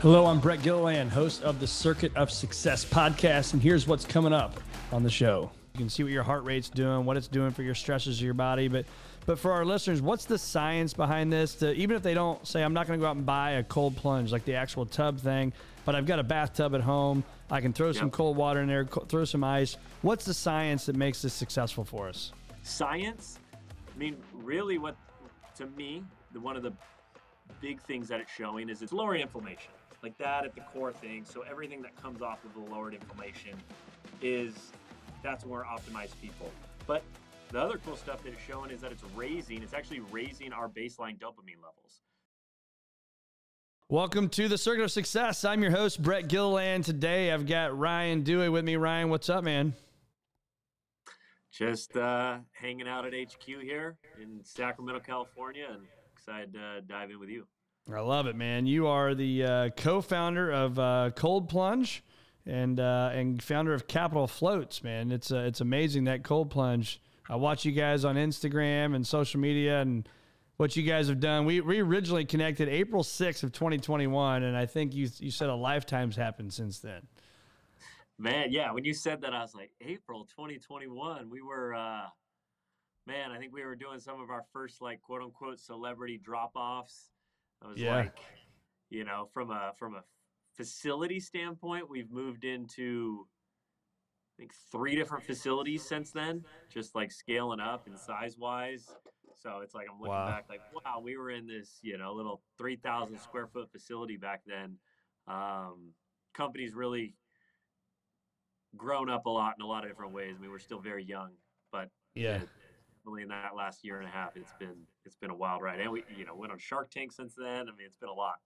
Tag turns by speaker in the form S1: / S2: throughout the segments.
S1: Hello, I'm Brett Gilliland, host of the Circuit of Success podcast, and here's what's coming up on the show. You can see what your heart rate's doing, what it's doing for your stresses of your body, but but for our listeners, what's the science behind this? To, even if they don't say, I'm not going to go out and buy a cold plunge like the actual tub thing, but I've got a bathtub at home, I can throw some cold water in there, co- throw some ice. What's the science that makes this successful for us?
S2: Science, I mean, really, what to me, the one of the big things that it's showing is it's lowering inflammation. Like that at the core thing. So everything that comes off of the lowered inflammation is that's more optimized people. But the other cool stuff that it's showing is that it's raising, it's actually raising our baseline dopamine levels.
S1: Welcome to the Circuit of Success. I'm your host, Brett Gilliland. Today I've got Ryan Duey with me. Ryan, what's up, man?
S2: Just uh, hanging out at HQ here in Sacramento, California, and excited to dive in with you.
S1: I love it, man. You are the uh, co-founder of uh, Cold Plunge and uh, and founder of Capitol Floats, man. It's uh, it's amazing that Cold Plunge. I watch you guys on Instagram and social media and what you guys have done. We we originally connected April 6th of 2021, and I think you you said a lifetime's happened since then.
S2: Man, yeah, when you said that, I was like, April 2021. We were, uh, man, I think we were doing some of our first, like, quote unquote, celebrity drop offs. I was
S1: Yeah.
S2: like, you know, from a from a facility standpoint, we've moved into, I think, three different facilities since then, just like scaling up and size wise. So it's like I'm looking
S1: Wow.
S2: back, like, wow, we were in this, you know, little 3,000 square foot facility back then. Um, companies really grown up a lot in a lot of different ways. I mean, we're still very young, but
S1: Yeah.
S2: It- definitely in that last year and a half, it's been it's been a wild ride. And we, you know, went on Shark Tank since then. I mean, it's been a lot.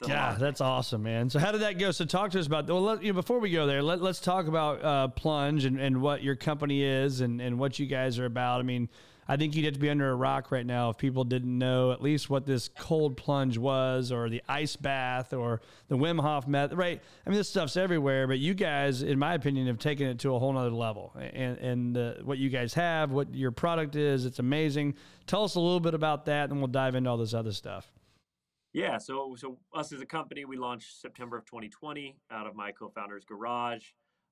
S2: Done a
S1: Yeah,
S2: lot.
S1: that's awesome, man. So how did that go? So talk to us about. Well, let, you know, before we go there, let, let's talk about uh, Plunge and, and what your company is and, and what you guys are about. I mean, I think you'd have to be under a rock right now if people didn't know at least what this cold plunge was, or the ice bath, or the Wim Hof method. Right? I mean, this stuff's everywhere, but you guys, in my opinion, have taken it to a whole nother level. And and uh, what you guys have, what your product is, it's amazing. Tell us a little bit about that, and we'll dive into all this other stuff.
S2: Yeah, so so us as a company, we launched September of 2020 out of my co-founder's garage.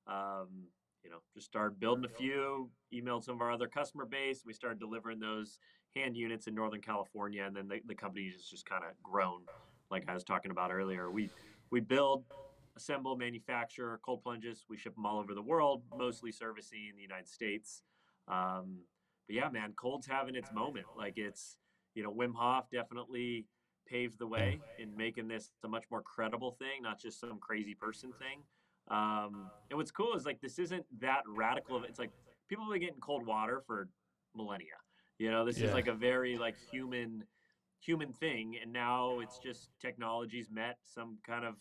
S2: Um, you know, just started building a few, emailed some of our other customer base. We started delivering those hand units in Northern California, and then the, the company has just kind of grown, like I was talking about earlier. We we build, assemble, manufacture cold plunges. We ship them all over the world, mostly servicing the United States. Um, but yeah, man, cold's having its moment. Like it's, you know, Wim Hof definitely paved the way in making this a much more credible thing, not just some crazy person thing. Um, and what's cool is like this isn't that radical. Of, it's like people have been getting cold water for millennia. You know, this
S1: Yeah.
S2: is like a very like human human thing, and now it's just technology's met some kind of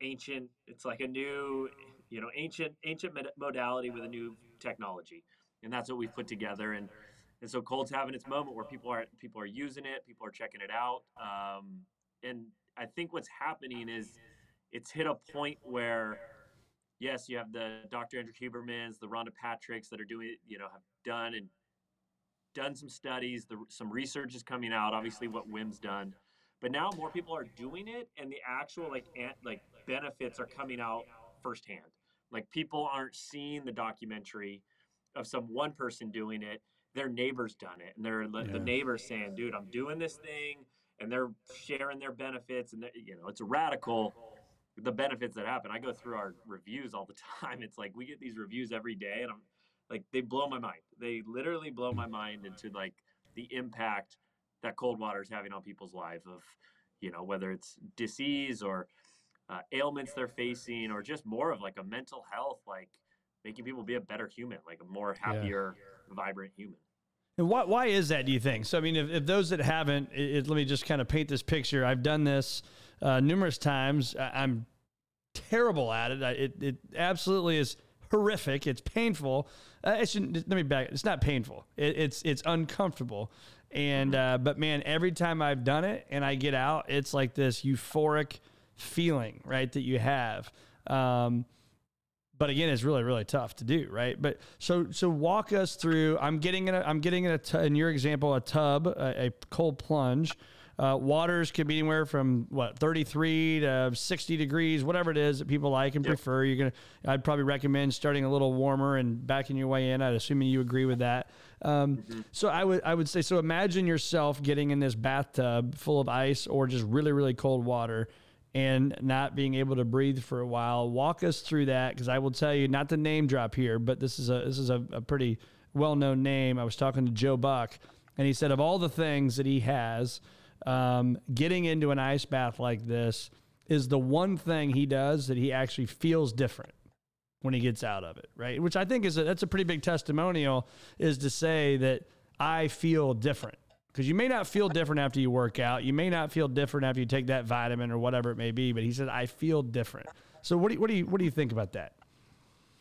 S2: ancient. It's like a new, you know, ancient ancient mod- modality with a new technology, and that's what we've put together. And and so cold's having its moment where people are people are using it, people are checking it out, um, and I think what's happening is it's hit a point where yes, you have the Dr. Andrew Hubermans, the Rhonda Patricks that are doing, you know, have done and done some studies. The, some research is coming out. Obviously, what Wim's done, but now more people are doing it, and the actual like an, like benefits are coming out firsthand. Like people aren't seeing the documentary of some one person doing it. Their neighbor's done it, and they're the,
S1: Yeah.
S2: the neighbors saying, "Dude, I'm doing this thing," and they're sharing their benefits, and you know, it's a radical the benefits that happen. I go through our reviews all the time. It's like we get these reviews every day, and I'm like, they blow my mind. They literally blow my mind into like the impact that cold water is having on people's life of, you know, whether it's disease or uh, ailments they're facing, or just more of like a mental health, like making people be a better human, like a more happier, vibrant human.
S1: And why, why is that, do you think? So, I mean, if, if those that haven't, it, it- let me just kind of paint this picture. I've done this uh, numerous times. I, I'm terrible at it. I, it. It absolutely is horrific. It's painful. Uh, it shouldn't, let me back. It's not painful. It, it's it's uncomfortable. And uh, but man, every time I've done it and I get out, it's like this euphoric feeling, right? That you have. Um, but again, it's really really tough to do, right? But so so walk us through. I'm getting in a I'm getting in a in your example a tub, a, a cold plunge. Uh, waters could be anywhere from what 33 to 60 degrees, whatever it is that people like and yep. prefer. You're gonna, I'd probably recommend starting a little warmer and backing your way in. I'd assuming you agree with that. Um, mm-hmm. So I would I would say so. Imagine yourself getting in this bathtub full of ice or just really really cold water and not being able to breathe for a while. Walk us through that because I will tell you, not to name drop here, but this is a this is a, a pretty well known name. I was talking to Joe Buck, and he said of all the things that he has um, getting into an ice bath like this is the one thing he does that he actually feels different when he gets out of it, right? Which I think is a, that's a pretty big testimonial is to say that I feel different because you may not feel different after you work out. You may not feel different after you take that vitamin or whatever it may be. But he said I feel different. So what do you, what do you what do you think about that?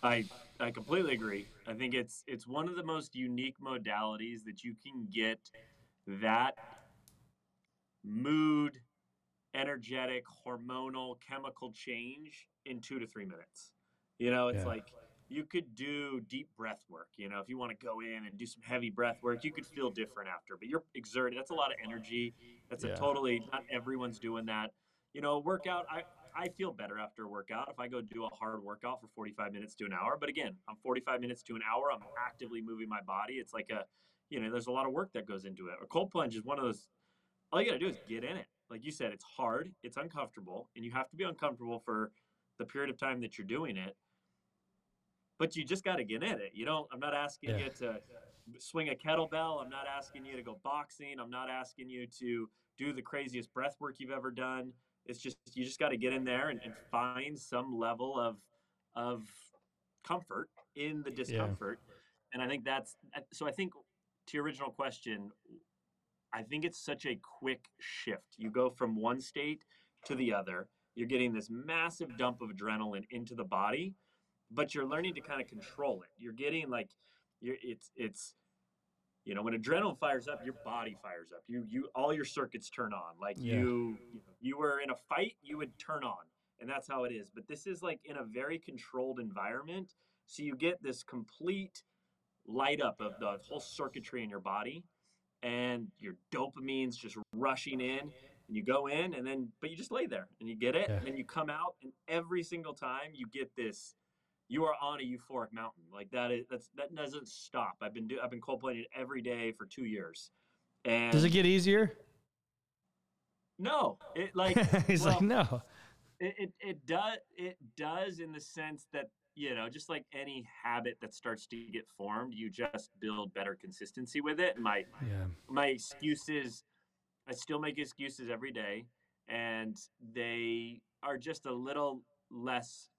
S2: I I completely agree. I think it's it's one of the most unique modalities that you can get that mood, energetic, hormonal, chemical change in two to three minutes. You know, it's yeah. like you could do deep breath work. You know, if you want to go in and do some heavy breath work, you could feel different after, but you're exerting. That's a lot of energy. That's yeah. a totally, not everyone's doing that. You know, workout, I, I feel better after a workout if I go do a hard workout for 45 minutes to an hour. But again, I'm 45 minutes to an hour. I'm actively moving my body. It's like a, you know, there's a lot of work that goes into it. A cold plunge is one of those all you got to do is get in it. Like you said, it's hard, it's uncomfortable, and you have to be uncomfortable for the period of time that you're doing it. But you just got to get in it. You don't. I'm not asking yeah. you to swing a kettlebell. I'm not asking you to go boxing. I'm not asking you to do the craziest breath work you've ever done. It's just you just got to get in there and, and, find some level of of comfort in the discomfort. Yeah. And I think that's uh, so. I think to your original question, I think it's such a quick shift. You go from one state to the other. You're getting this massive dump of adrenaline into the body, but you're learning to kind of control it. You're getting like you're it's it's you know when adrenaline fires up your body fires up you you all your circuits turn on like yeah. you you, know, you were in a fight you would turn on and that's how it is but this is like in a very controlled environment so you get this complete light up of the whole circuitry in your body and your dopamine's just rushing in and you go in and then but you just lay there and you get it yeah. and you come out and every single time you get this you are on a euphoric mountain. Like that is that's that doesn't stop. I've been do i've been cold plunging every day for two years and
S1: does it get easier?
S2: No. It like
S1: he's well, like no.
S2: it, it, it does it does in the sense that you know, just like any habit that starts to get formed, you just build better consistency with it. My yeah. my excuses, I still make excuses every day, and they are just a little less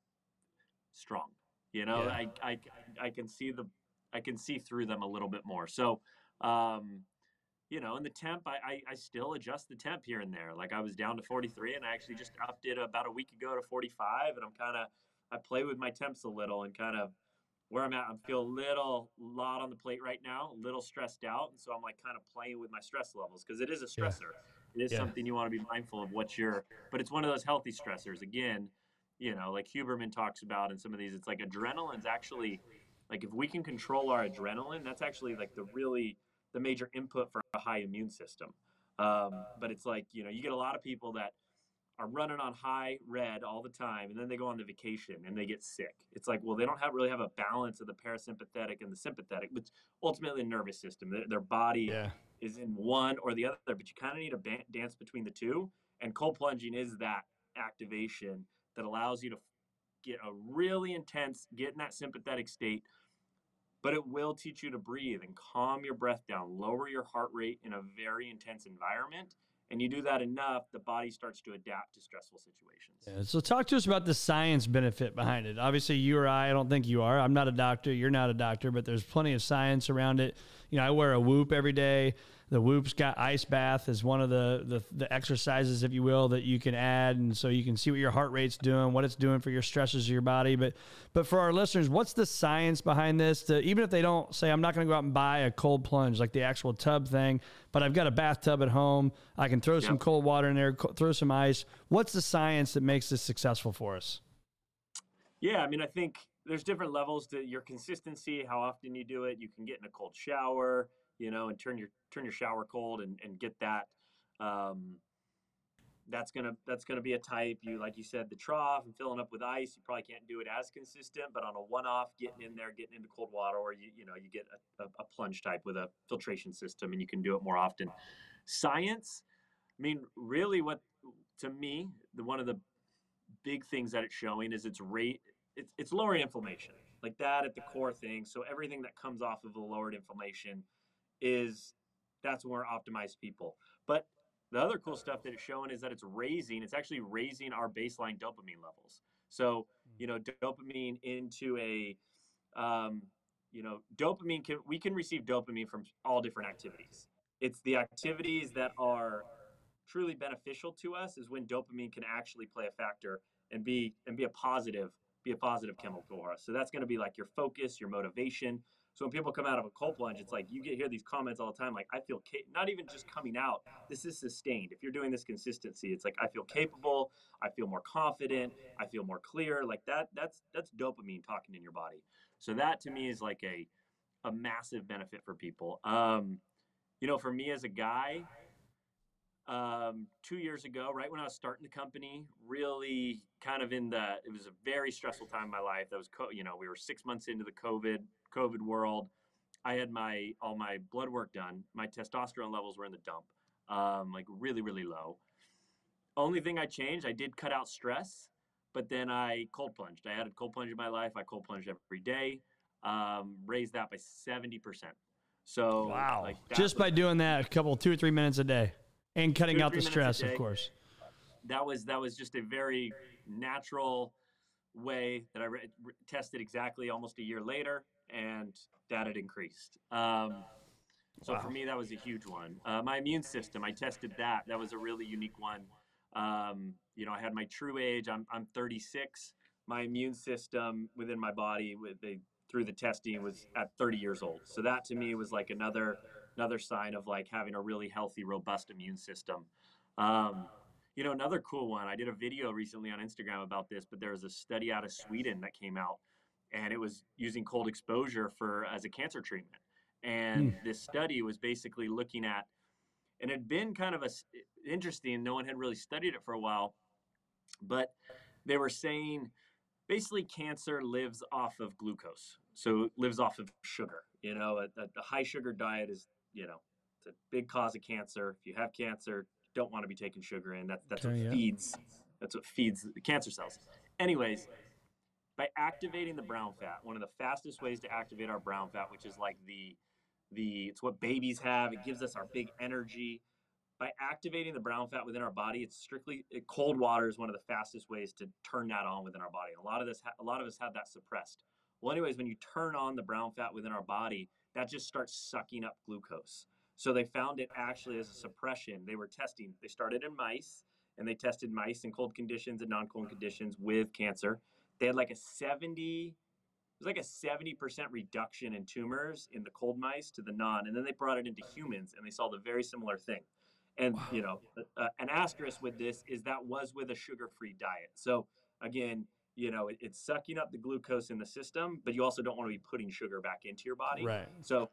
S2: strong. You know, yeah. I, I I can see the I can see through them a little bit more. So, um, you know, in the temp, I, I, I still adjust the temp here and there. Like I was down to 43, and I actually just upped it about a week ago to 45, and I'm kind of I play with my temps a little and kind of where I'm at. I feel a little lot on the plate right now, a little stressed out, and so I'm like kind of playing with my stress levels because it is a stressor. Yeah. It is yeah. something you want to be mindful of what you're, but it's one of those healthy stressors. Again, you know, like Huberman talks about in some of these, it's like adrenaline's actually like if we can control our adrenaline, that's actually like the really the major input for a high immune system. Um, but it's like you know, you get a lot of people that are running on high red all the time and then they go on the vacation and they get sick it's like well they don't have really have a balance of the parasympathetic and the sympathetic which ultimately the nervous system their, their body yeah. is in one or the other but you kind of need a ba- dance between the two and cold plunging is that activation that allows you to get a really intense get in that sympathetic state but it will teach you to breathe and calm your breath down lower your heart rate in a very intense environment and you do that enough, the body starts to adapt to stressful situations.
S1: Yeah, so talk to us about the science benefit behind it. Obviously, you or I, I don't think you are. I'm not a doctor. You're not a doctor, but there's plenty of science around it. You know, I wear a Whoop every day. The Whoop's got ice bath is one of the, the, the exercises, if you will, that you can add, and so you can see what your heart rate's doing, what it's doing for your stresses of your body. But but for our listeners, what's the science behind this? To, even if they don't say, I'm not going to go out and buy a cold plunge like the actual tub thing, but I've got a bathtub at home, I can throw yep. some cold water in there, throw some ice. What's the science that makes this successful for us?
S2: Yeah, I mean, I think there's different levels to your consistency, how often you do it. You can get in a cold shower, you know, and turn your turn your shower cold and, and get that Um, that's gonna that's gonna be a type. You like you said the trough and filling up with ice you probably can't do it as consistent but on a one-off getting in there getting into cold water or you you know you get a, a, a plunge type with a filtration system and you can do it more often. Science i mean really what to me the one of the big things that it's showing is it's rate it's, it's lowering inflammation like that at the core thing. So everything that comes off of the lowered inflammation is that's where optimized people. But the other cool stuff that it's showing is that it's raising it's actually raising our baseline dopamine levels. So you know dopamine into a um, you know dopamine can we can receive dopamine from all different activities. It's the activities that are truly beneficial to us is when dopamine can actually play a factor and be and be a positive be a positive chemical for us. So that's going to be like your focus your motivation so when people come out of a cold plunge, it's like you get hear these comments all the time, like I feel ca- not even just coming out. This is sustained. If you're doing this consistency, it's like I feel capable, I feel more confident, I feel more clear. Like that. That's that's dopamine talking in your body. So that to me is like a a massive benefit for people. Um, you know, for me as a guy, um, two years ago, right when I was starting the company, really kind of in the, it was a very stressful time in my life. That was, co- you know, we were six months into the COVID, COVID world. I had my, all my blood work done. My testosterone levels were in the dump, um, like really, really low. Only thing I changed, I did cut out stress, but then I cold plunged. I added cold plunge in my life. I cold plunged every day, um, raised that by 70%. So
S1: wow,
S2: like
S1: just
S2: was,
S1: by doing that a couple, two or three minutes a day and cutting out the
S2: three minutes
S1: stress, of course.
S2: that was that was just a very natural way that I re- re- tested exactly almost a year later, and that had increased. Um, so
S1: Wow.
S2: for me, that was a huge one. Uh, my immune system, I tested that. That was a really unique one. Um, you know, I had my true age. I'm I'm 36. My immune system within my body, with they through the testing, was at 30 years old. So that to me was like another another sign of like having a really healthy, robust immune system. Um, you know, another cool one. I did a video recently on Instagram about this, but there was a study out of Sweden that came out, and it was using cold exposure for as a cancer treatment. And hmm. this study was basically looking at, and it had been kind of a interesting. No one had really studied it for a while, but they were saying basically cancer lives off of glucose, so it lives off of sugar. You know, a, a, high sugar diet is, you know, it's a big cause of cancer. If you have cancer, you don't want to be taking sugar in. That's that's
S1: Okay,
S2: what
S1: yeah.
S2: feeds that's what feeds the cancer cells. Anyways, by activating the brown fat, one of the fastest ways to activate our brown fat, which is like the the it's what babies have. It gives us our big energy. By activating the brown fat within our body, it's strictly it, cold water is one of the fastest ways to turn that on within our body. A lot of this, a lot of us have that suppressed. Well, anyways, when you turn on the brown fat within our body, that just starts sucking up glucose. So they found it actually as a suppression. They were testing. They started in mice, and they tested mice in cold conditions and non-cold conditions with cancer. They had like a 70 it was like a 70% reduction in tumors in the cold mice to the non and then they brought it into humans and they saw the very similar thing. And you know uh, an asterisk with this is that was with a sugar-free diet. So again you know it, it's sucking up the glucose in the system but you also don't want to be putting sugar back into your body.
S1: Right.
S2: so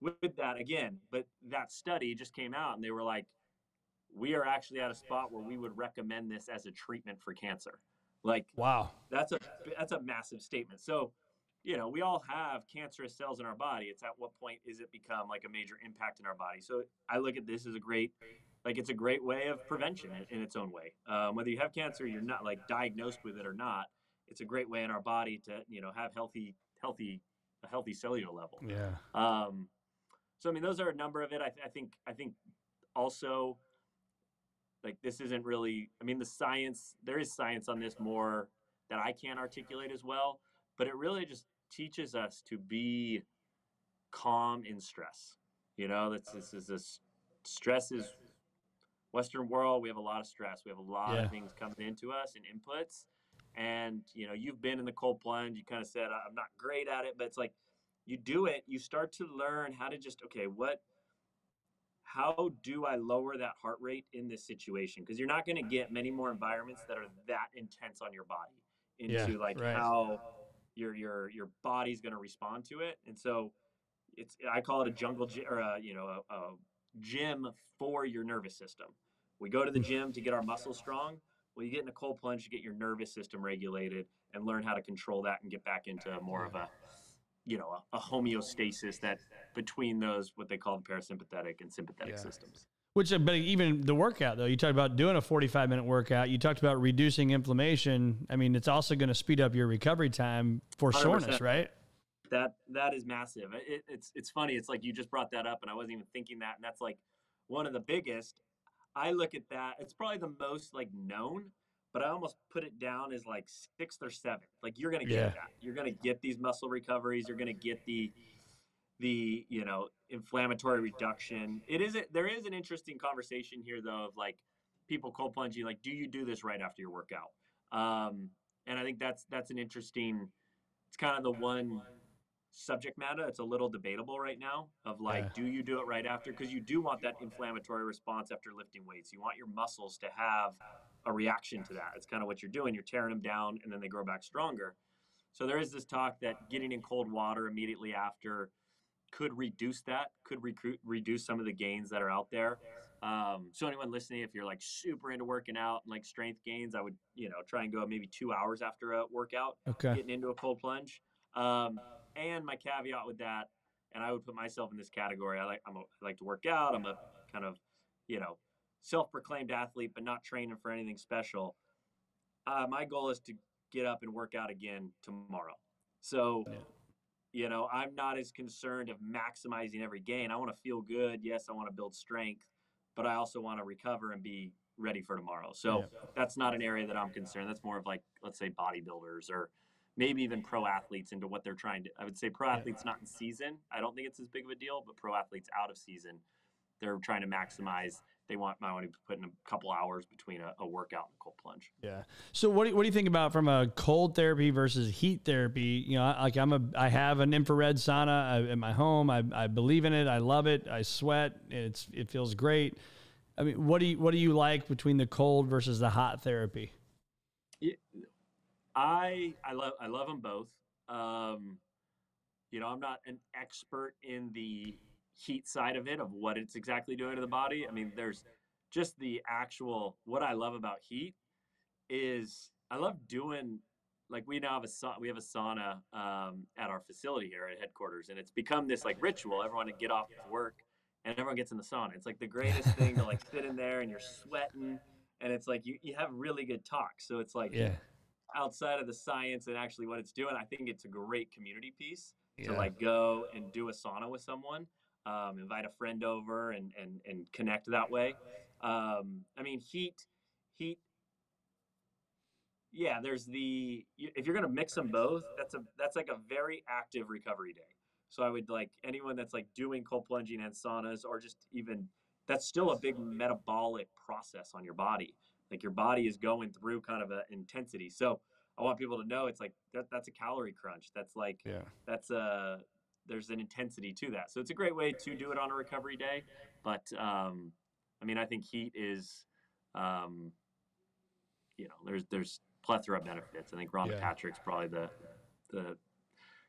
S2: with that again but that study just came out and they were like we are actually at a spot where we would recommend this as a treatment for cancer like
S1: Wow.
S2: that's a that's a massive statement. So, you know, we all have cancerous cells in our body. It's at what point is it become like a major impact in our body? So I look at this as a great, like it's a great way of prevention in, in its own way. Um, whether you have cancer, you're not like diagnosed with it or not. It's a great way in our body to you know have healthy healthy a healthy cellular level.
S1: Yeah.
S2: Um, so I mean, those are a number of it. I, th- I think I think also like this isn't really. I mean, the science there is science on this more that I can't articulate as well, but it really just teaches us to be calm in stress. You know, that's this is this stress is Western world. We have a lot of stress. We have a lot
S1: Yeah.
S2: of things coming into us and inputs. And you know, you've been in the cold plunge. You kind of said I'm not great at it, but it's like you do it. You start to learn how to just okay, what how do I lower that heart rate in this situation? Because you're not going to get many more environments that are that intense on your body into
S1: Yeah,
S2: like
S1: right.
S2: how your your your body's going to respond to it. And so it's I call it a jungle gy- or a you know a, a gym for your nervous system. We go to the gym to get our muscles strong. Well, you get in a cold plunge to get your nervous system regulated and learn how to control that and get back into more of a, you know, a, a homeostasis that between those what they call the parasympathetic and sympathetic
S1: Yeah.
S2: systems.
S1: Which, uh, but even the workout though, you talked about doing a 45 minute workout. You talked about reducing inflammation. I mean, it's also going to speed up your recovery time for
S2: 100%.
S1: soreness, right?
S2: That that is massive. It, it's it's funny. It's like you just brought that up, and I wasn't even thinking that. And that's like one of the biggest. I look at that. It's probably the most like known, but I almost put it down as like sixth or seventh. Like you're gonna get
S1: Yeah.
S2: that. You're gonna get these muscle recoveries. You're gonna get the the you know inflammatory reduction. It is a, there is an interesting conversation here though of like people cold plunging. Like, do you do this right after your workout? Um, and I think that's that's an interesting. It's kind of the one subject matter it's a little debatable right now of like
S1: Yeah.
S2: do you do it right after because you do want that inflammatory response after lifting weights you want your muscles to have a reaction to that it's kind of what you're doing you're tearing them down and then they grow back stronger so there is this talk that getting in cold water immediately after could reduce that could recruit reduce some of the gains that are out there um, so anyone listening if you're like super into working out and like strength gains i would you know try and go maybe two hours after a workout
S1: Okay.
S2: getting into a cold plunge. Um, and my caveat with that, and I would put myself in this category. I like I'm a, I like to work out. I'm a kind of you know self-proclaimed athlete, but not training for anything special. Uh, my goal is to get up and work out again tomorrow. So.
S1: Yeah.
S2: You know, I'm not as concerned of maximizing every gain. I want to feel good. Yes, I want to build strength, but I also want to recover and be ready for tomorrow. So that's not an area that I'm concerned. That's more of like, let's say, bodybuilders or maybe even pro athletes into what they're trying to. I would say pro
S1: Yeah.
S2: athletes not in season. I don't think it's as big of a deal, but pro athletes out of season, they're trying to maximize. They want might want to put in a couple hours between a, a workout and a cold plunge.
S1: Yeah. So what do, what do you think about from a cold therapy versus heat therapy? You know, like I'm a I have an infrared sauna in my home. I, I believe in it. I love it. I sweat. It's it feels great. I mean, what do you what do you like between the cold versus the hot therapy?
S2: I I love I love them both. Um, you know, I'm not an expert in the heat side of it of what it's exactly doing to the body. I mean, there's just the actual what I love about heat is I love doing like we now have a we have a sauna um, at our facility here at headquarters, and it's become this like ritual. Everyone to get off of work and everyone gets in the sauna. It's like the greatest thing to like sit in there and you're sweating, and it's like you you have really good talk. So it's like
S1: Yeah.
S2: outside of the science and actually what it's doing, I think it's a great community piece to
S1: Yeah.
S2: like go and do a sauna with someone, um, invite a friend over and and and connect that way. Um, I mean, heat, heat. Yeah, there's the if you're gonna mix them both, that's a that's like a very active recovery day. So I would like anyone that's like doing cold plunging and saunas or just even that's still a big metabolic process on your body. Like your body is going through kind of an intensity. So I want people to know it's like that, that's a calorie crunch. That's like
S1: Yeah.
S2: that's a there's an intensity to that. So it's a great way to do it on a recovery day. But um, I mean, I think heat is, um, you know, there's there's plethora of benefits. I think Rhonda
S1: Yeah.
S2: Patrick's probably the the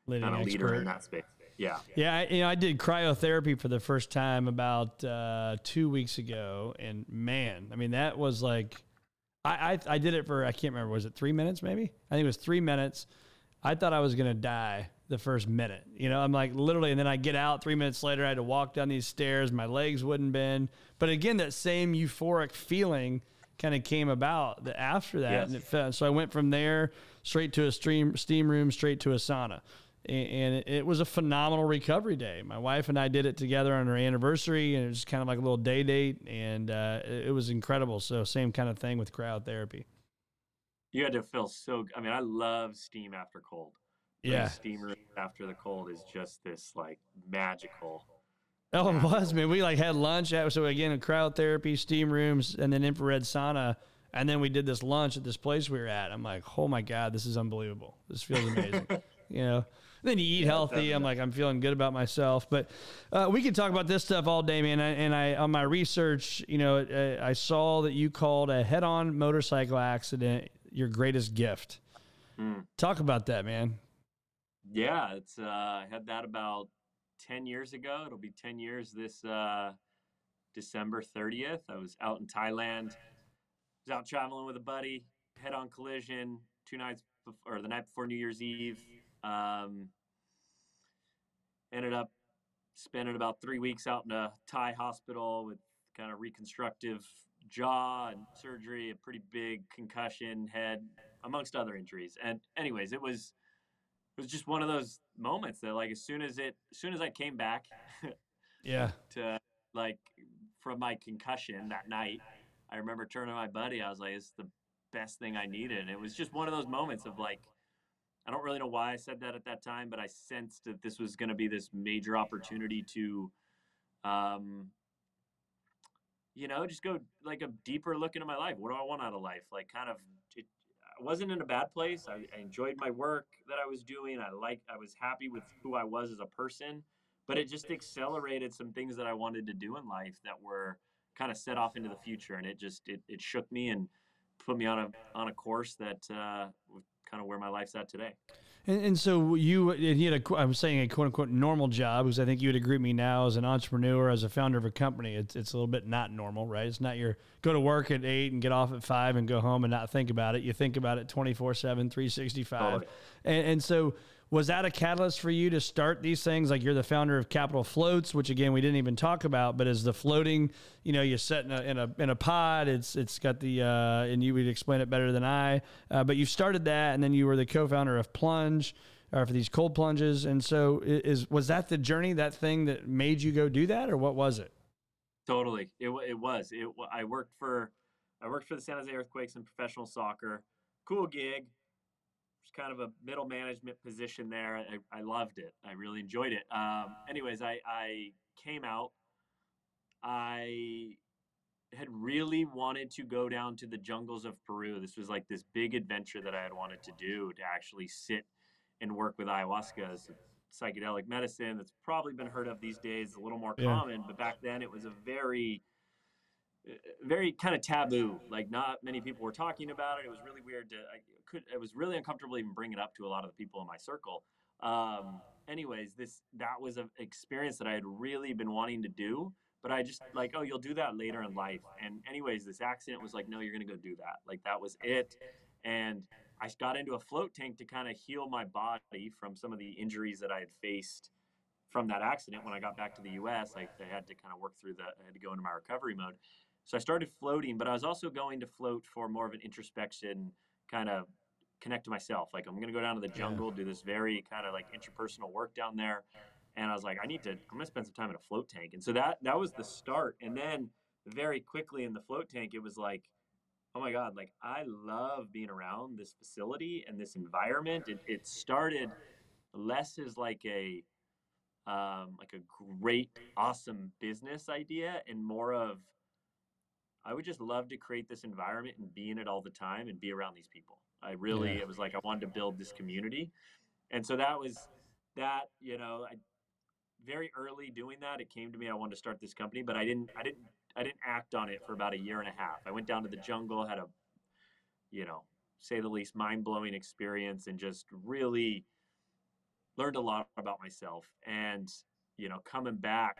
S1: Leading
S2: kind of leader in that space. Yeah.
S1: Yeah, I, you know, I did cryotherapy for the first time about uh, two weeks ago, and man, I mean, that was like, I, I I did it for I can't remember was it three minutes maybe I think it was three minutes. I thought I was gonna die the first minute. You know, I'm like literally, and then I get out three minutes later. I had to walk down these stairs. My legs wouldn't bend. But again, that same euphoric feeling kind of came about the, after that,
S2: Yes.
S1: and so I went from there straight to a stream steam room, straight to a sauna and it, was a phenomenal recovery day. My wife and I did it together on our anniversary, and it was kind of like a little day date, and uh, it, it was incredible. So same kind of thing with cryotherapy.
S2: You had to feel so. I mean, I love steam after cold.
S1: Yeah.
S2: Steam room after the cold is just this like magical.
S1: Oh, it was man. We like had lunch. at- So again, cryotherapy, steam rooms, and then infrared sauna, and then we did this lunch at this place we were at. I'm like, oh my god, this is unbelievable. This feels amazing. you know. Then you eat healthy. I'm like, I'm feeling good about myself. But uh, we could talk about this stuff all day, man. And I, and I on my research, you know, uh, I saw that you called a head-on motorcycle accident your greatest gift.
S2: Mm.
S1: Talk about that, man.
S2: Yeah, it's uh, I had that about ten years ago. It'll be ten years this uh, December 30th. I was out in Thailand. I was out traveling with a buddy, head on collision two nights before, or the night before New Year's Eve. Um, ended up spending about three weeks out in a Thai hospital with kind of reconstructive jaw and surgery, a pretty big concussion, head, amongst other injuries. And anyways, it was it was just one of those moments that like as soon as it as soon as I came back
S1: yeah
S2: to like from my concussion that night, I remember turning to my buddy, I was like, it's the best thing I needed. And it was just one of those moments of like I don't really know why I said that at that time, but I sensed that this was going to be this major opportunity to um, you know, just go like a deeper look into my life. What do I want out of life? Like, kind of, it, I wasn't in a bad place. I, I enjoyed my work that I was doing. I like, I was happy with who I was as a person, but it just accelerated some things that I wanted to do in life that were kind of set off into the future. And it just, it, it shook me and put me on a, on a course that uh, kind of where my life's at today.
S1: And, and so you, and he had a, I'm saying a quote unquote normal job, because I think you would agree with me now as an entrepreneur, as a founder of a company, it's, it's a little bit not normal, right? It's not your go to work at eight and get off at five and go home and not think about it. You think about it 24 seven, 365. And, and so was that a catalyst for you to start these things? Like you're the founder of Capitol Floats, which again we didn't even talk about, but is the floating, you know, you set in a in a, in a pod. It's it's got the uh, and you would explain it better than I. Uh, but you started that, and then you were the co-founder of Plunge. Uh, for these cold plunges, and so is was that the journey, that thing that made you go do that, or what was it?
S2: Totally, it it was. It I worked for I worked for the San Jose Earthquakes in professional soccer. Cool gig, kind of a middle management position there. I, I loved it. I really enjoyed it. Um, anyways, I, I came out. I had really wanted to go down to the jungles of Peru. This was like this big adventure that I had wanted to do to actually sit and work with ayahuasca as a psychedelic medicine that's probably been heard of these days, a little more yeah. common, but back then it was a very very kind of taboo. Like not many people were talking about it. It was really weird to. I could. It was really uncomfortable even bringing it up to a lot of the people in my circle. Um, anyways, this that was an experience that I had really been wanting to do, but I just like, oh, you'll do that later in life. And anyways, this accident was like, no, you're gonna go do that. Like that was it. And I got into a float tank to kind of heal my body from some of the injuries that I had faced from that accident when I got back to the U.S. I, I had to kind of work through that. I had to go into my recovery mode. So I started floating, but I was also going to float for more of an introspection kind of connect to myself. Like I'm gonna go down to the jungle, do this very kind of like interpersonal work down there. And I was like, I need to, I'm gonna spend some time in a float tank. And so that that was the start. And then very quickly in the float tank, it was like, oh my God, like I love being around this facility and this environment. It, it started less as like a um, like a great, awesome business idea and more of I would just love to create this environment and be in it all the time and be around these people. I really, yeah. it was like I wanted to build this community. And so that was that, you know, I, very early doing that, it came to me, I wanted to start this company, but I didn't, I didn't, I didn't act on it for about a year and a half. I went down to the jungle, had a, you know, say the least, mind blowing experience and just really learned a lot about myself. And, you know, coming back,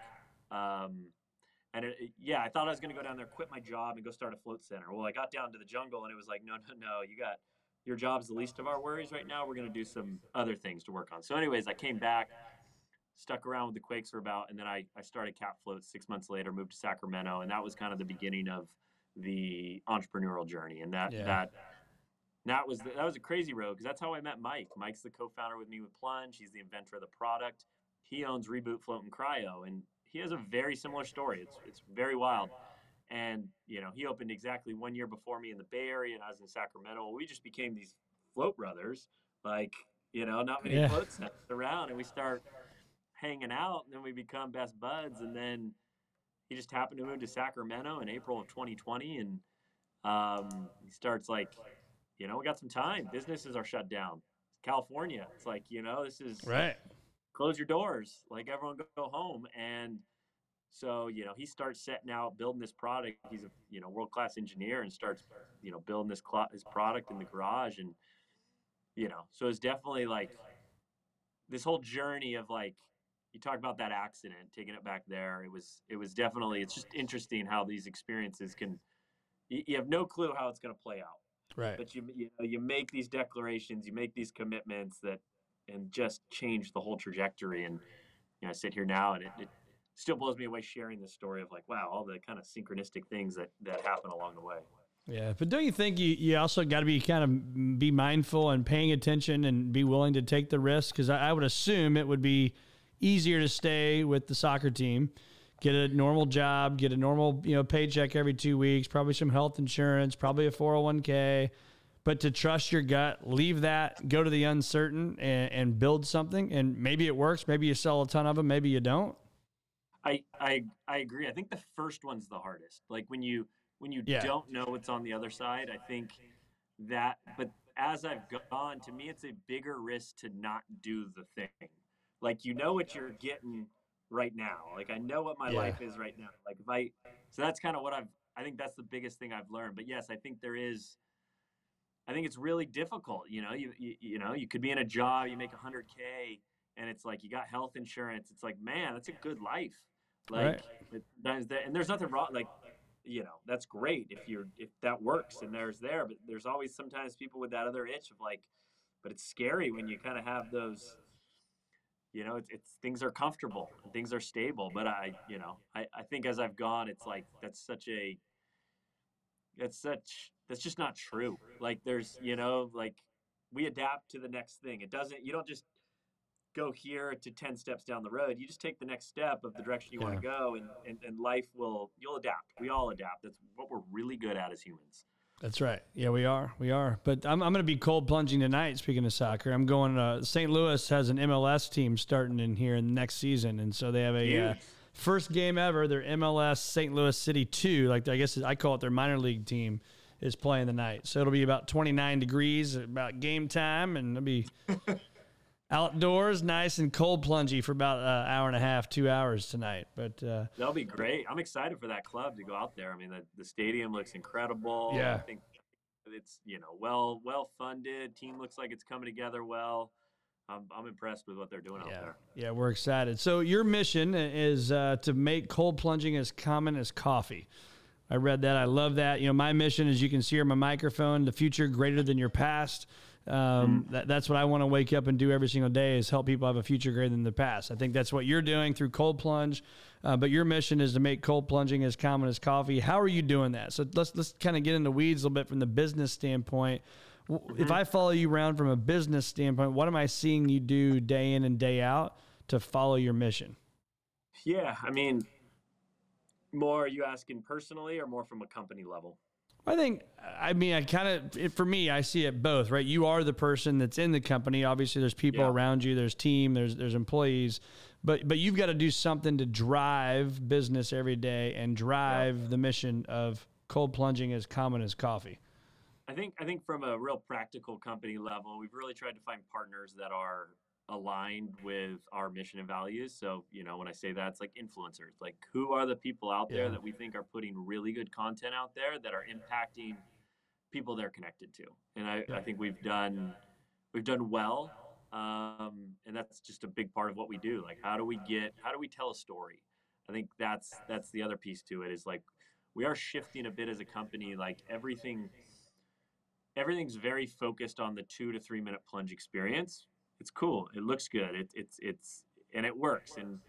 S2: um, and it, yeah, I thought I was going to go down there, quit my job, and go start a float center. Well, I got down to the jungle, and it was like, no, no, no, you got your job's the least of our worries right now. We're going to do some other things to work on. So, anyways, I came back, stuck around with the Quakes for about, and then I, I started Cap Float six months later, moved to Sacramento, and that was kind of the beginning of the entrepreneurial journey. And that yeah. that that was the, that was a crazy road because that's how I met Mike. Mike's the co-founder with me with Plunge. He's the inventor of the product. He owns Reboot Float and Cryo, and he has a very similar story. It's it's very wild. And you know, he opened exactly one year before me in the Bay Area, and I was in Sacramento. We just became these float brothers. Like you know, not many yeah. floats around, and we start hanging out, and then we become best buds. And then he just happened to move to Sacramento in April of 2020, and um, he starts like, you know, we got some time. Businesses are shut down. California. It's like you know, this is
S1: right
S2: close your doors, like everyone go, home. And so, you know, he starts setting out building this product. He's a, you know, world-class engineer and starts, you know, building this, cl- his product in the garage. And, you know, so it's definitely like this whole journey of like you talk about that accident, taking it back there. It was it was definitely it's just interesting how these experiences can you, you have no clue how it's going to play out.
S1: Right.
S2: But you you know you make these declarations, you make these commitments that and just change the whole trajectory. And you know, I sit here now and it, it still blows me away sharing this story of like, wow, all the kind of synchronistic things that that happen along the way.
S1: Yeah, but don't you think you, you also got to be kind of be mindful and paying attention and be willing to take the risk? Because I, I would assume it would be easier to stay with the soccer team, get a normal job, get a normal you know paycheck every two weeks, probably some health insurance, probably a four hundred oh one k. But to trust your gut, leave that, go to the uncertain, and, and build something, and maybe it works. Maybe you sell a ton of them. Maybe you don't.
S2: I I I agree. I think the first one's the hardest. Like when you when you yeah. don't know what's on the other side. I think that, but as I've gone, to me, it's a bigger risk to not do the thing. Like you know what you're getting right now. Like I know what my yeah. life is right now. Like if I, so that's kind of what I've. I think that's the biggest thing I've learned. But yes, I think there is. I think it's really difficult. You know, you you, you know, you could be in a job, you make 100k, and it's like you got health insurance. It's like, man, that's a good life. Like, right. it, and there's nothing wrong. Like you know that's great if you're if that works and there's there but there's always sometimes people with that other itch of like but it's scary when you kind of have those you know it's, it's things are comfortable and things are stable but i you know I, I think as i've gone it's like that's such a that's such that's just not true. Like there's you know like we adapt to the next thing. It doesn't you don't just go here to 10 steps down the road. You just take the next step of the direction you yeah. want to go and, and, and life will you'll adapt. We all adapt. That's what we're really good at as humans.
S1: That's right. Yeah we are we are. But i'm, I'm going to be cold plunging tonight speaking of soccer. I'm going uh, st louis has an mls team starting in here in the next season and so they have a uh, first game ever their mls st louis city 2 like i guess i call it their minor league team is playing the night so it'll be about 29 degrees about game time and it'll be outdoors, nice and cold plungy for about an hour and a half, two hours tonight. But uh,
S2: that'll be great. I'm excited for that club to go out there. I mean, the, the stadium looks incredible.
S1: Yeah.
S2: I think it's you know well well funded. Team looks like it's coming together well. I'm, I'm impressed with what they're doing
S1: yeah.
S2: out there.
S1: Yeah, we're excited. So your mission is uh, to make cold plunging as common as coffee. I read that. I love that. You know, my mission, as you can see here, my microphone, the future greater than your past. Um, mm. that, that's what I want to wake up and do every single day is help people have a future greater than the past. I think that's what you're doing through Cold Plunge. Uh, but your mission is to make cold plunging as common as coffee. How are you doing that? So let's let's kind of get into weeds a little bit from the business standpoint. Mm-hmm. If I follow you around from a business standpoint, what am I seeing you do day in and day out to follow your mission?
S2: Yeah, I mean, more are you asking personally or more from a company level?
S1: I think, I mean, I kind of, for me, I see it both, right? You are the person that's in the company. Obviously, there's people yeah. around you, there's team, there's there's employees, but but you've got to do something to drive business every day and drive yeah. the mission of cold plunging as common as coffee.
S2: I think I think from a real practical company level, we've really tried to find partners that are aligned with our mission and values. So, you know, when I say that, it's like influencers. Like, who are the people out there yeah. that we think are putting really good content out there that are impacting people they're connected to? And I, yeah. I think we've done we've done well, um, and that's just a big part of what we do. Like, how do we get? How do we tell a story? I think that's that's the other piece to it. Is like we are shifting a bit as a company. Like everything everything's very focused on the two to three minute plunge experience it's cool. It looks good. It, it's it's and it works. And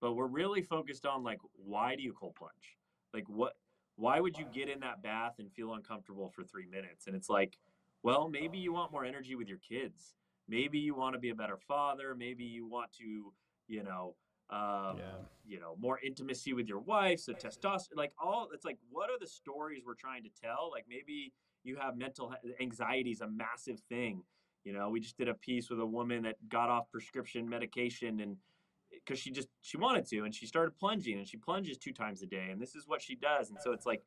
S2: but we're really focused on like why do you cold plunge? Like what? Why would you get in that bath and feel uncomfortable for three minutes? And it's like, well, maybe you want more energy with your kids. Maybe you want to be a better father. Maybe you want to, you know, um, yeah. you know, more intimacy with your wife. So testosterone, like all, it's like, what are the stories we're trying to tell? Like maybe you have mental anxiety is a massive thing. You know, we just did a piece with a woman that got off prescription medication and eh, because she just she wanted to and she started plunging and she plunges two times a day and this is what she does and so it's like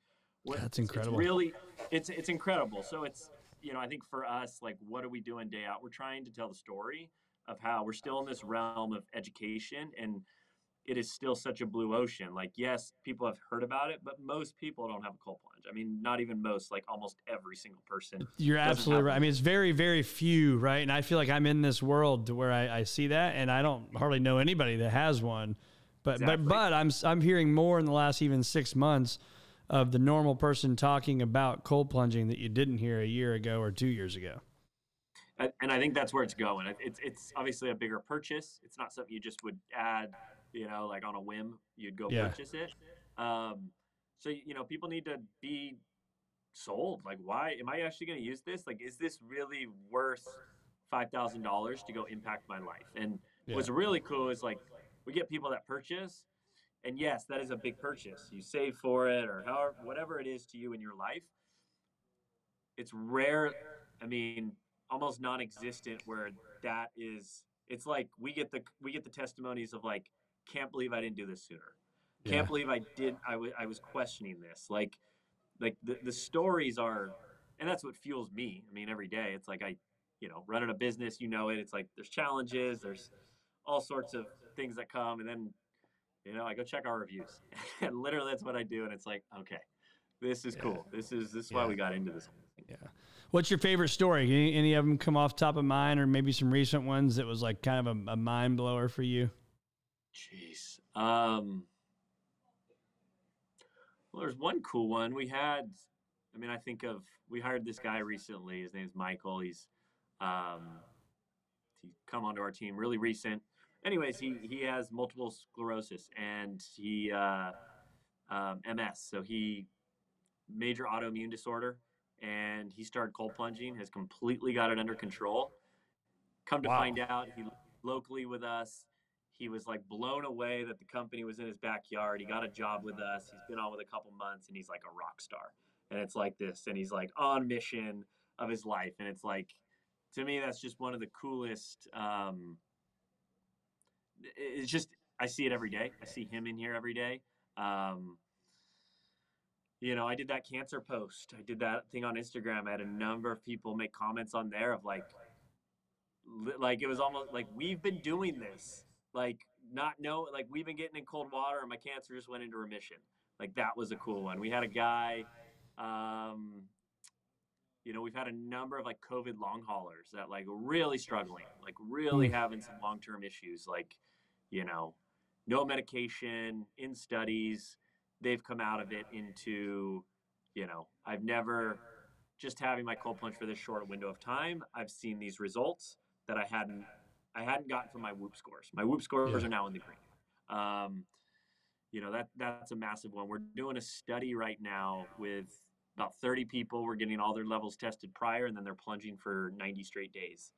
S1: that's incredible.
S2: it's really it's it's incredible. So it's you know i think for us like what are we doing day out? We're trying to tell the story of how we're still in this realm of education and it is still such a blue ocean. Like, yes, people have heard about it, but most people don't have a cold plunge. I mean, not even most, like almost every single person.
S1: You're absolutely right. I mean, it's very, very few, right? And I feel like I'm in this world to where I, I see that, and I don't hardly know anybody that has one. But exactly. but but I'm I'm hearing more in the last even six months of the normal person talking about cold plunging that you didn't hear a year ago or two years ago.
S2: And I think that's where it's going. It's it's obviously a bigger purchase. It's not something you just would add you know, like on a whim, you'd go yeah. purchase it. Um, so you know, people need to be sold. Like, why am I actually going to use this? Like, is this really worth five thousand dollars to go impact my life? And yeah. what's really cool is like we get people that purchase, and yes, that is a big purchase. You save for it, or however, whatever it is to you in your life. It's rare. I mean, almost non-existent where that is. It's like we get the we get the testimonies of like can't believe I didn't do this sooner. Yeah. Can't believe I did. I, w- I was questioning this. Like, like the, the stories are, and that's what fuels me. I mean, every day it's like I, you know, running a business, you know it. It's like there's challenges, there's all sorts of things that come, and then, you know, I go check our reviews, and literally that's what I do. And it's like, okay, this is yeah. cool. This is this is yeah. why we got into this.
S1: Yeah. What's your favorite story? Any, any, of them come off top of mind, or maybe some recent ones that was like kind of a, a mind blower for you?
S2: Jeez. Um, well, there's one cool one. We had, I mean, I think of, we hired this guy recently. His name's Michael. He's, um, he's come onto our team really recent. Anyways, he, he has multiple sclerosis and he, uh, um, MS. So he, major autoimmune disorder, and he started cold plunging, has completely got it under control. Come to wow. find out, he locally with us he was like blown away that the company was in his backyard. He got a job with us. He's been on with a couple months and he's like a rock star. And it's like this. And he's like on mission of his life. And it's like, to me, that's just one of the coolest. Um, it's just, I see it every day. I see him in here every day. Um, you know, I did that cancer post. I did that thing on Instagram. I had a number of people make comments on there of like, like it was almost like we've been doing this like not know like we've been getting in cold water and my cancer just went into remission like that was a cool one we had a guy um, you know we've had a number of like covid long haulers that like really struggling like really hmm. having some long-term issues like you know no medication in studies they've come out of it into you know i've never just having my cold plunge for this short window of time i've seen these results that i hadn't I hadn't gotten from my whoop scores. My whoop scores yeah. are now in the green. Um, you know that that's a massive one. We're doing a study right now with about 30 people. We're getting all their levels tested prior, and then they're plunging for 90 straight days,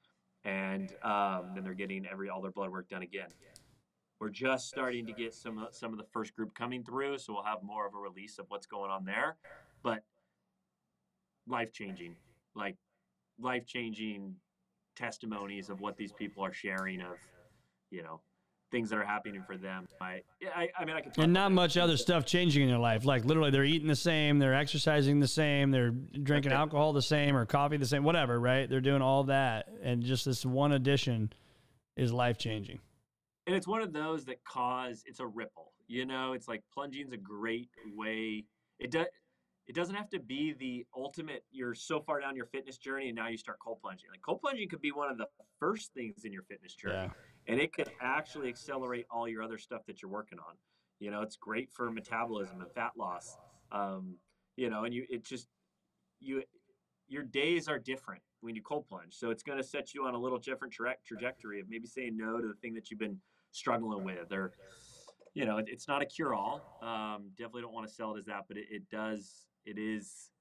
S2: and um, then they're getting every all their blood work done again. We're just starting to get some some of the first group coming through, so we'll have more of a release of what's going on there. But life changing, like life changing testimonies of what these people are sharing of, you know, things that are happening for them. I, I, I mean, I can.
S1: And not much other stuff changing in their life. Like literally, they're eating the same, they're exercising the same, they're drinking alcohol the same or coffee the same, whatever. Right? They're doing all that, and just this one addition is life changing.
S2: And it's one of those that cause it's a ripple. You know, it's like plunging's a great way. It does it doesn't have to be the ultimate you're so far down your fitness journey and now you start cold plunging like cold plunging could be one of the first things in your fitness journey yeah. and it could actually accelerate all your other stuff that you're working on you know it's great for metabolism and fat loss um, you know and you it just you your days are different when you cold plunge so it's going to set you on a little different tra- trajectory of maybe saying no to the thing that you've been struggling with or you know, it, it's not a cure all. Um, definitely don't want to sell it as that, but it, it does it is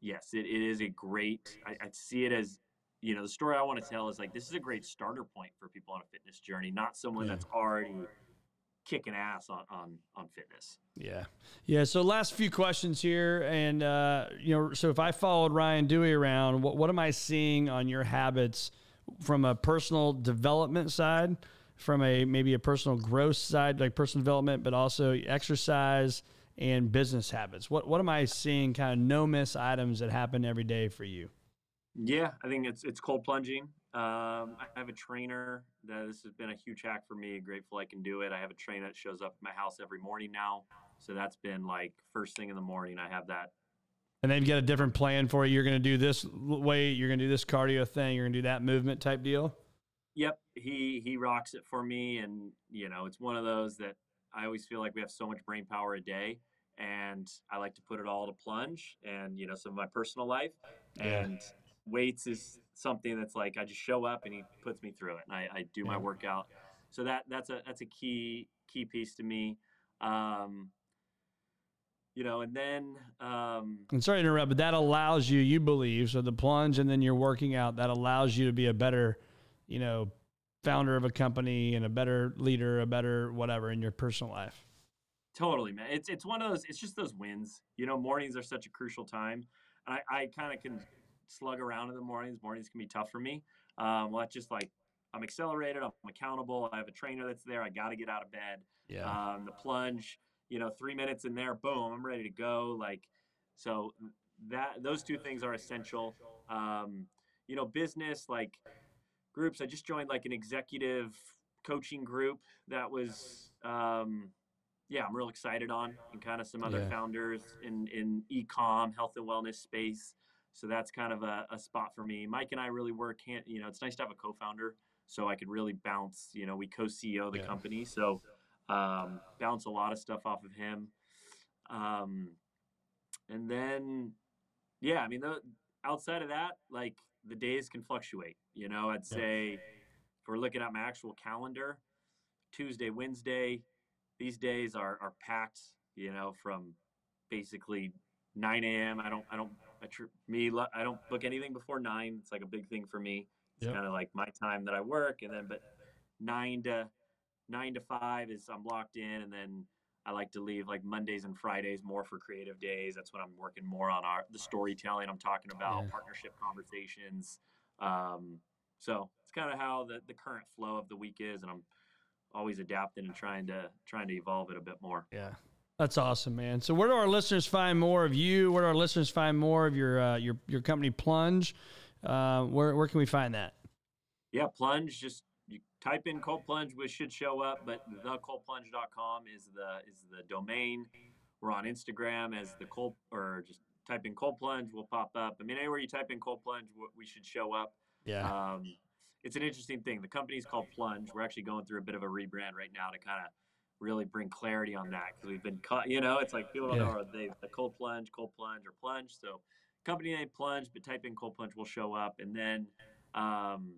S2: yes it, it is a great I, I see it as you know the story i want to tell is like this is a great starter point for people on a fitness journey not someone yeah. that's already kicking ass on, on on fitness.
S1: Yeah. Yeah so last few questions here and uh you know so if i followed Ryan Duey around what, what am i seeing on your habits from a personal development side? From a maybe a personal growth side like personal development but also exercise and business habits? What what am I seeing kind of no miss items that happen every day for you?
S2: Yeah, I think it's it's cold plunging. Um, I have a trainer that this has been a huge hack for me. Grateful I can do it. I have a trainer that shows up at my house every morning now. So that's been like first thing in the morning. I have that.
S1: And they've got a different plan for you. You're going to do this weight. You're going to do this cardio thing. You're going to do that movement type deal.
S2: Yep, he he rocks it for me, and you know it's one of those that I always feel like we have so much brain power a day, and I like to put it all to plunge and you know some of my personal life,
S1: Yeah.
S2: and weights is something that's like I just show up and he puts me through it, and I, I do my workout. So that that's a that's a key key piece to me. Um, you know, and then um,
S1: And sorry to interrupt, but that allows you, you believe, so the plunge and then you're working out, that allows you to be a better, you know, founder of a company and a better leader, a better whatever in your personal life.
S2: Totally, man. It's it's one of those. It's just those wins. You know, mornings are such a crucial time. I I kind of can slug around in the mornings. Mornings can be tough for me. Um, well, it's just like I'm accelerated. I'm accountable. I have a trainer that's there. I got to get out of bed. Um, the plunge. You know, three minutes in there, boom, I'm ready to go. Like, so that those two things are essential. Um, you know, business like groups. I just joined like an executive coaching group that was. Um, yeah, I'm real excited on, and kind of some other
S1: Yeah.
S2: founders in in e-com, health and wellness space. So that's kind of a, a spot for me. Mike and I really work hand. You know, it's nice to have a co-founder, so I could really bounce. You know, we co-CEO the
S1: Yeah.
S2: company, so um, bounce a lot of stuff off of him. Um, and then, yeah, I mean, the, outside of that, like the days can fluctuate. You know, I'd say if we're looking at my actual calendar, Tuesday, Wednesday, these days are, are packed, you know, from basically 9 a.m. I don't, I don't, I tr- me, I don't book anything before nine. It's like a big thing for me. It's
S1: Yep.
S2: kind of like my time that I work. And then, but nine to nine to five is I'm locked in. And then I like to leave like Mondays and Fridays more for creative days. That's when I'm working more on our, the storytelling I'm talking about,
S1: Yeah.
S2: partnership conversations. Um, so it's kind of how the, the current flow of the week is. And I'm, always adapting and trying to trying to evolve it a bit more.
S1: Yeah. That's awesome, man. So where do our listeners find more of you? Where do our listeners find more of your uh, your your company Plunge? Uh, where where can we find that?
S2: Yeah, plunge. Just type in cold plunge, which should show up. But the thecoldplunge.com is the is the domain. We're on Instagram as the cold or just type in cold plunge, we'll pop up. I mean, anywhere you type in cold plunge, we should show up.
S1: Yeah.
S2: Um, it's an interesting thing. The company's called Plunge. We're actually going through a bit of a rebrand right now to kind of really bring clarity on that because we've been caught. You know, it's like people don't
S1: Yeah.
S2: know are they the cold plunge, cold plunge, or plunge. So company name Plunge, but type in cold plunge will show up, and then. Um,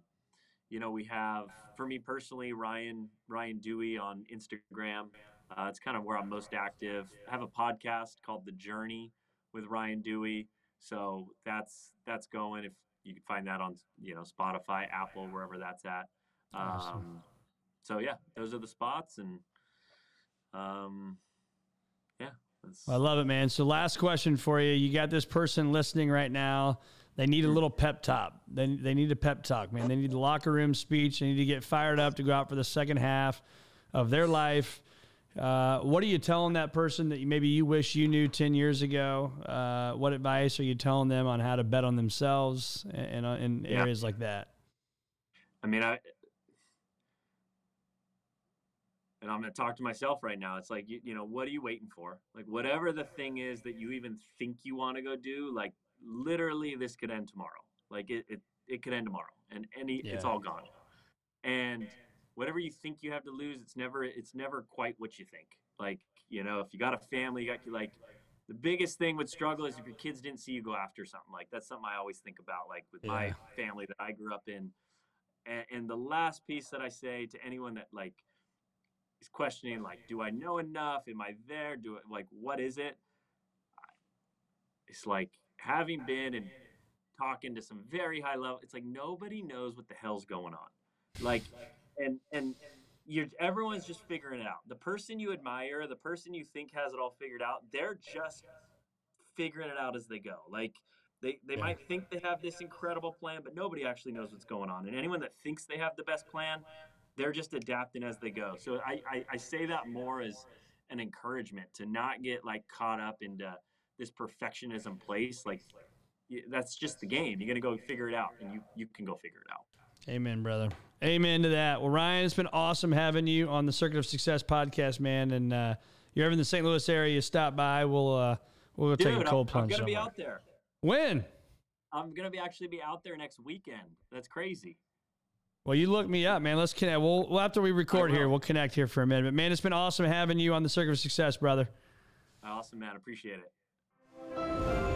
S2: you know, we have for me personally, Ryan Ryan Duey on Instagram. Uh, it's kind of where I'm most active. I have a podcast called The Journey with Ryan Duey, so that's that's going. If you can find that on you know Spotify, Apple, wherever that's at. Um,
S1: Awesome.
S2: So yeah, those are the spots, and um, yeah,
S1: I love it, man. So, last question for you. You got this person listening right now. They need a little pep talk. They, they need a pep talk, man. They need the locker room speech. They need to get fired up to go out for the second half of their life. Uh, what are you telling that person that maybe you wish you knew 10 years ago? Uh, what advice are you telling them on how to bet on themselves and, in
S2: Yeah.
S1: areas like that?
S2: I mean, I and I'm gonna talk to myself right now. It's like you, you know, what are you waiting for? Like whatever the thing is that you even think you want to go do, like literally this could end tomorrow. Like it, it, it could end tomorrow, and any it's all gone. And whatever you think you have to lose, it's never it's never quite what you think. Like you know, if you got a family, you got like the biggest thing with struggle is if your kids didn't see you go after something. Like that's something I always think about. Like with my family that I grew up in. And, and the last piece that I say to anyone that like is questioning, like, do I know enough? Am I there? Do it like what is it? It's like having been and talking to some very high level. It's like nobody knows what the hell's going on. Like, and and you're everyone's just figuring it out. The person you admire, the person you think has it all figured out, they're just figuring it out as they go. Like they, they
S1: Yeah.
S2: might think they have this incredible plan, but nobody actually knows what's going on. And anyone that thinks they have the best plan, they're just adapting as they go. So I, I, I say that more as an encouragement to not get like caught up into this perfectionism place. Like that's just the game. You're gonna go figure it out, and you you can go figure it out.
S1: Amen, brother. Amen to that. Well, Ryan, it's been awesome having you on the Circuit of Success podcast, man. And uh, you're ever in the St. Louis area, stop by. We'll uh, we'll
S2: Dude,
S1: take a cold
S2: I'm,
S1: plunge.
S2: I'm gonna be out there.
S1: When?
S2: I'm gonna be actually be out there next weekend. That's crazy.
S1: Well, you look me up, man. Let's connect. We'll, well after we record here, we'll connect here for a minute. But man, it's been awesome having you on the Circuit of Success, brother.
S2: Awesome, man. Appreciate it. Bye.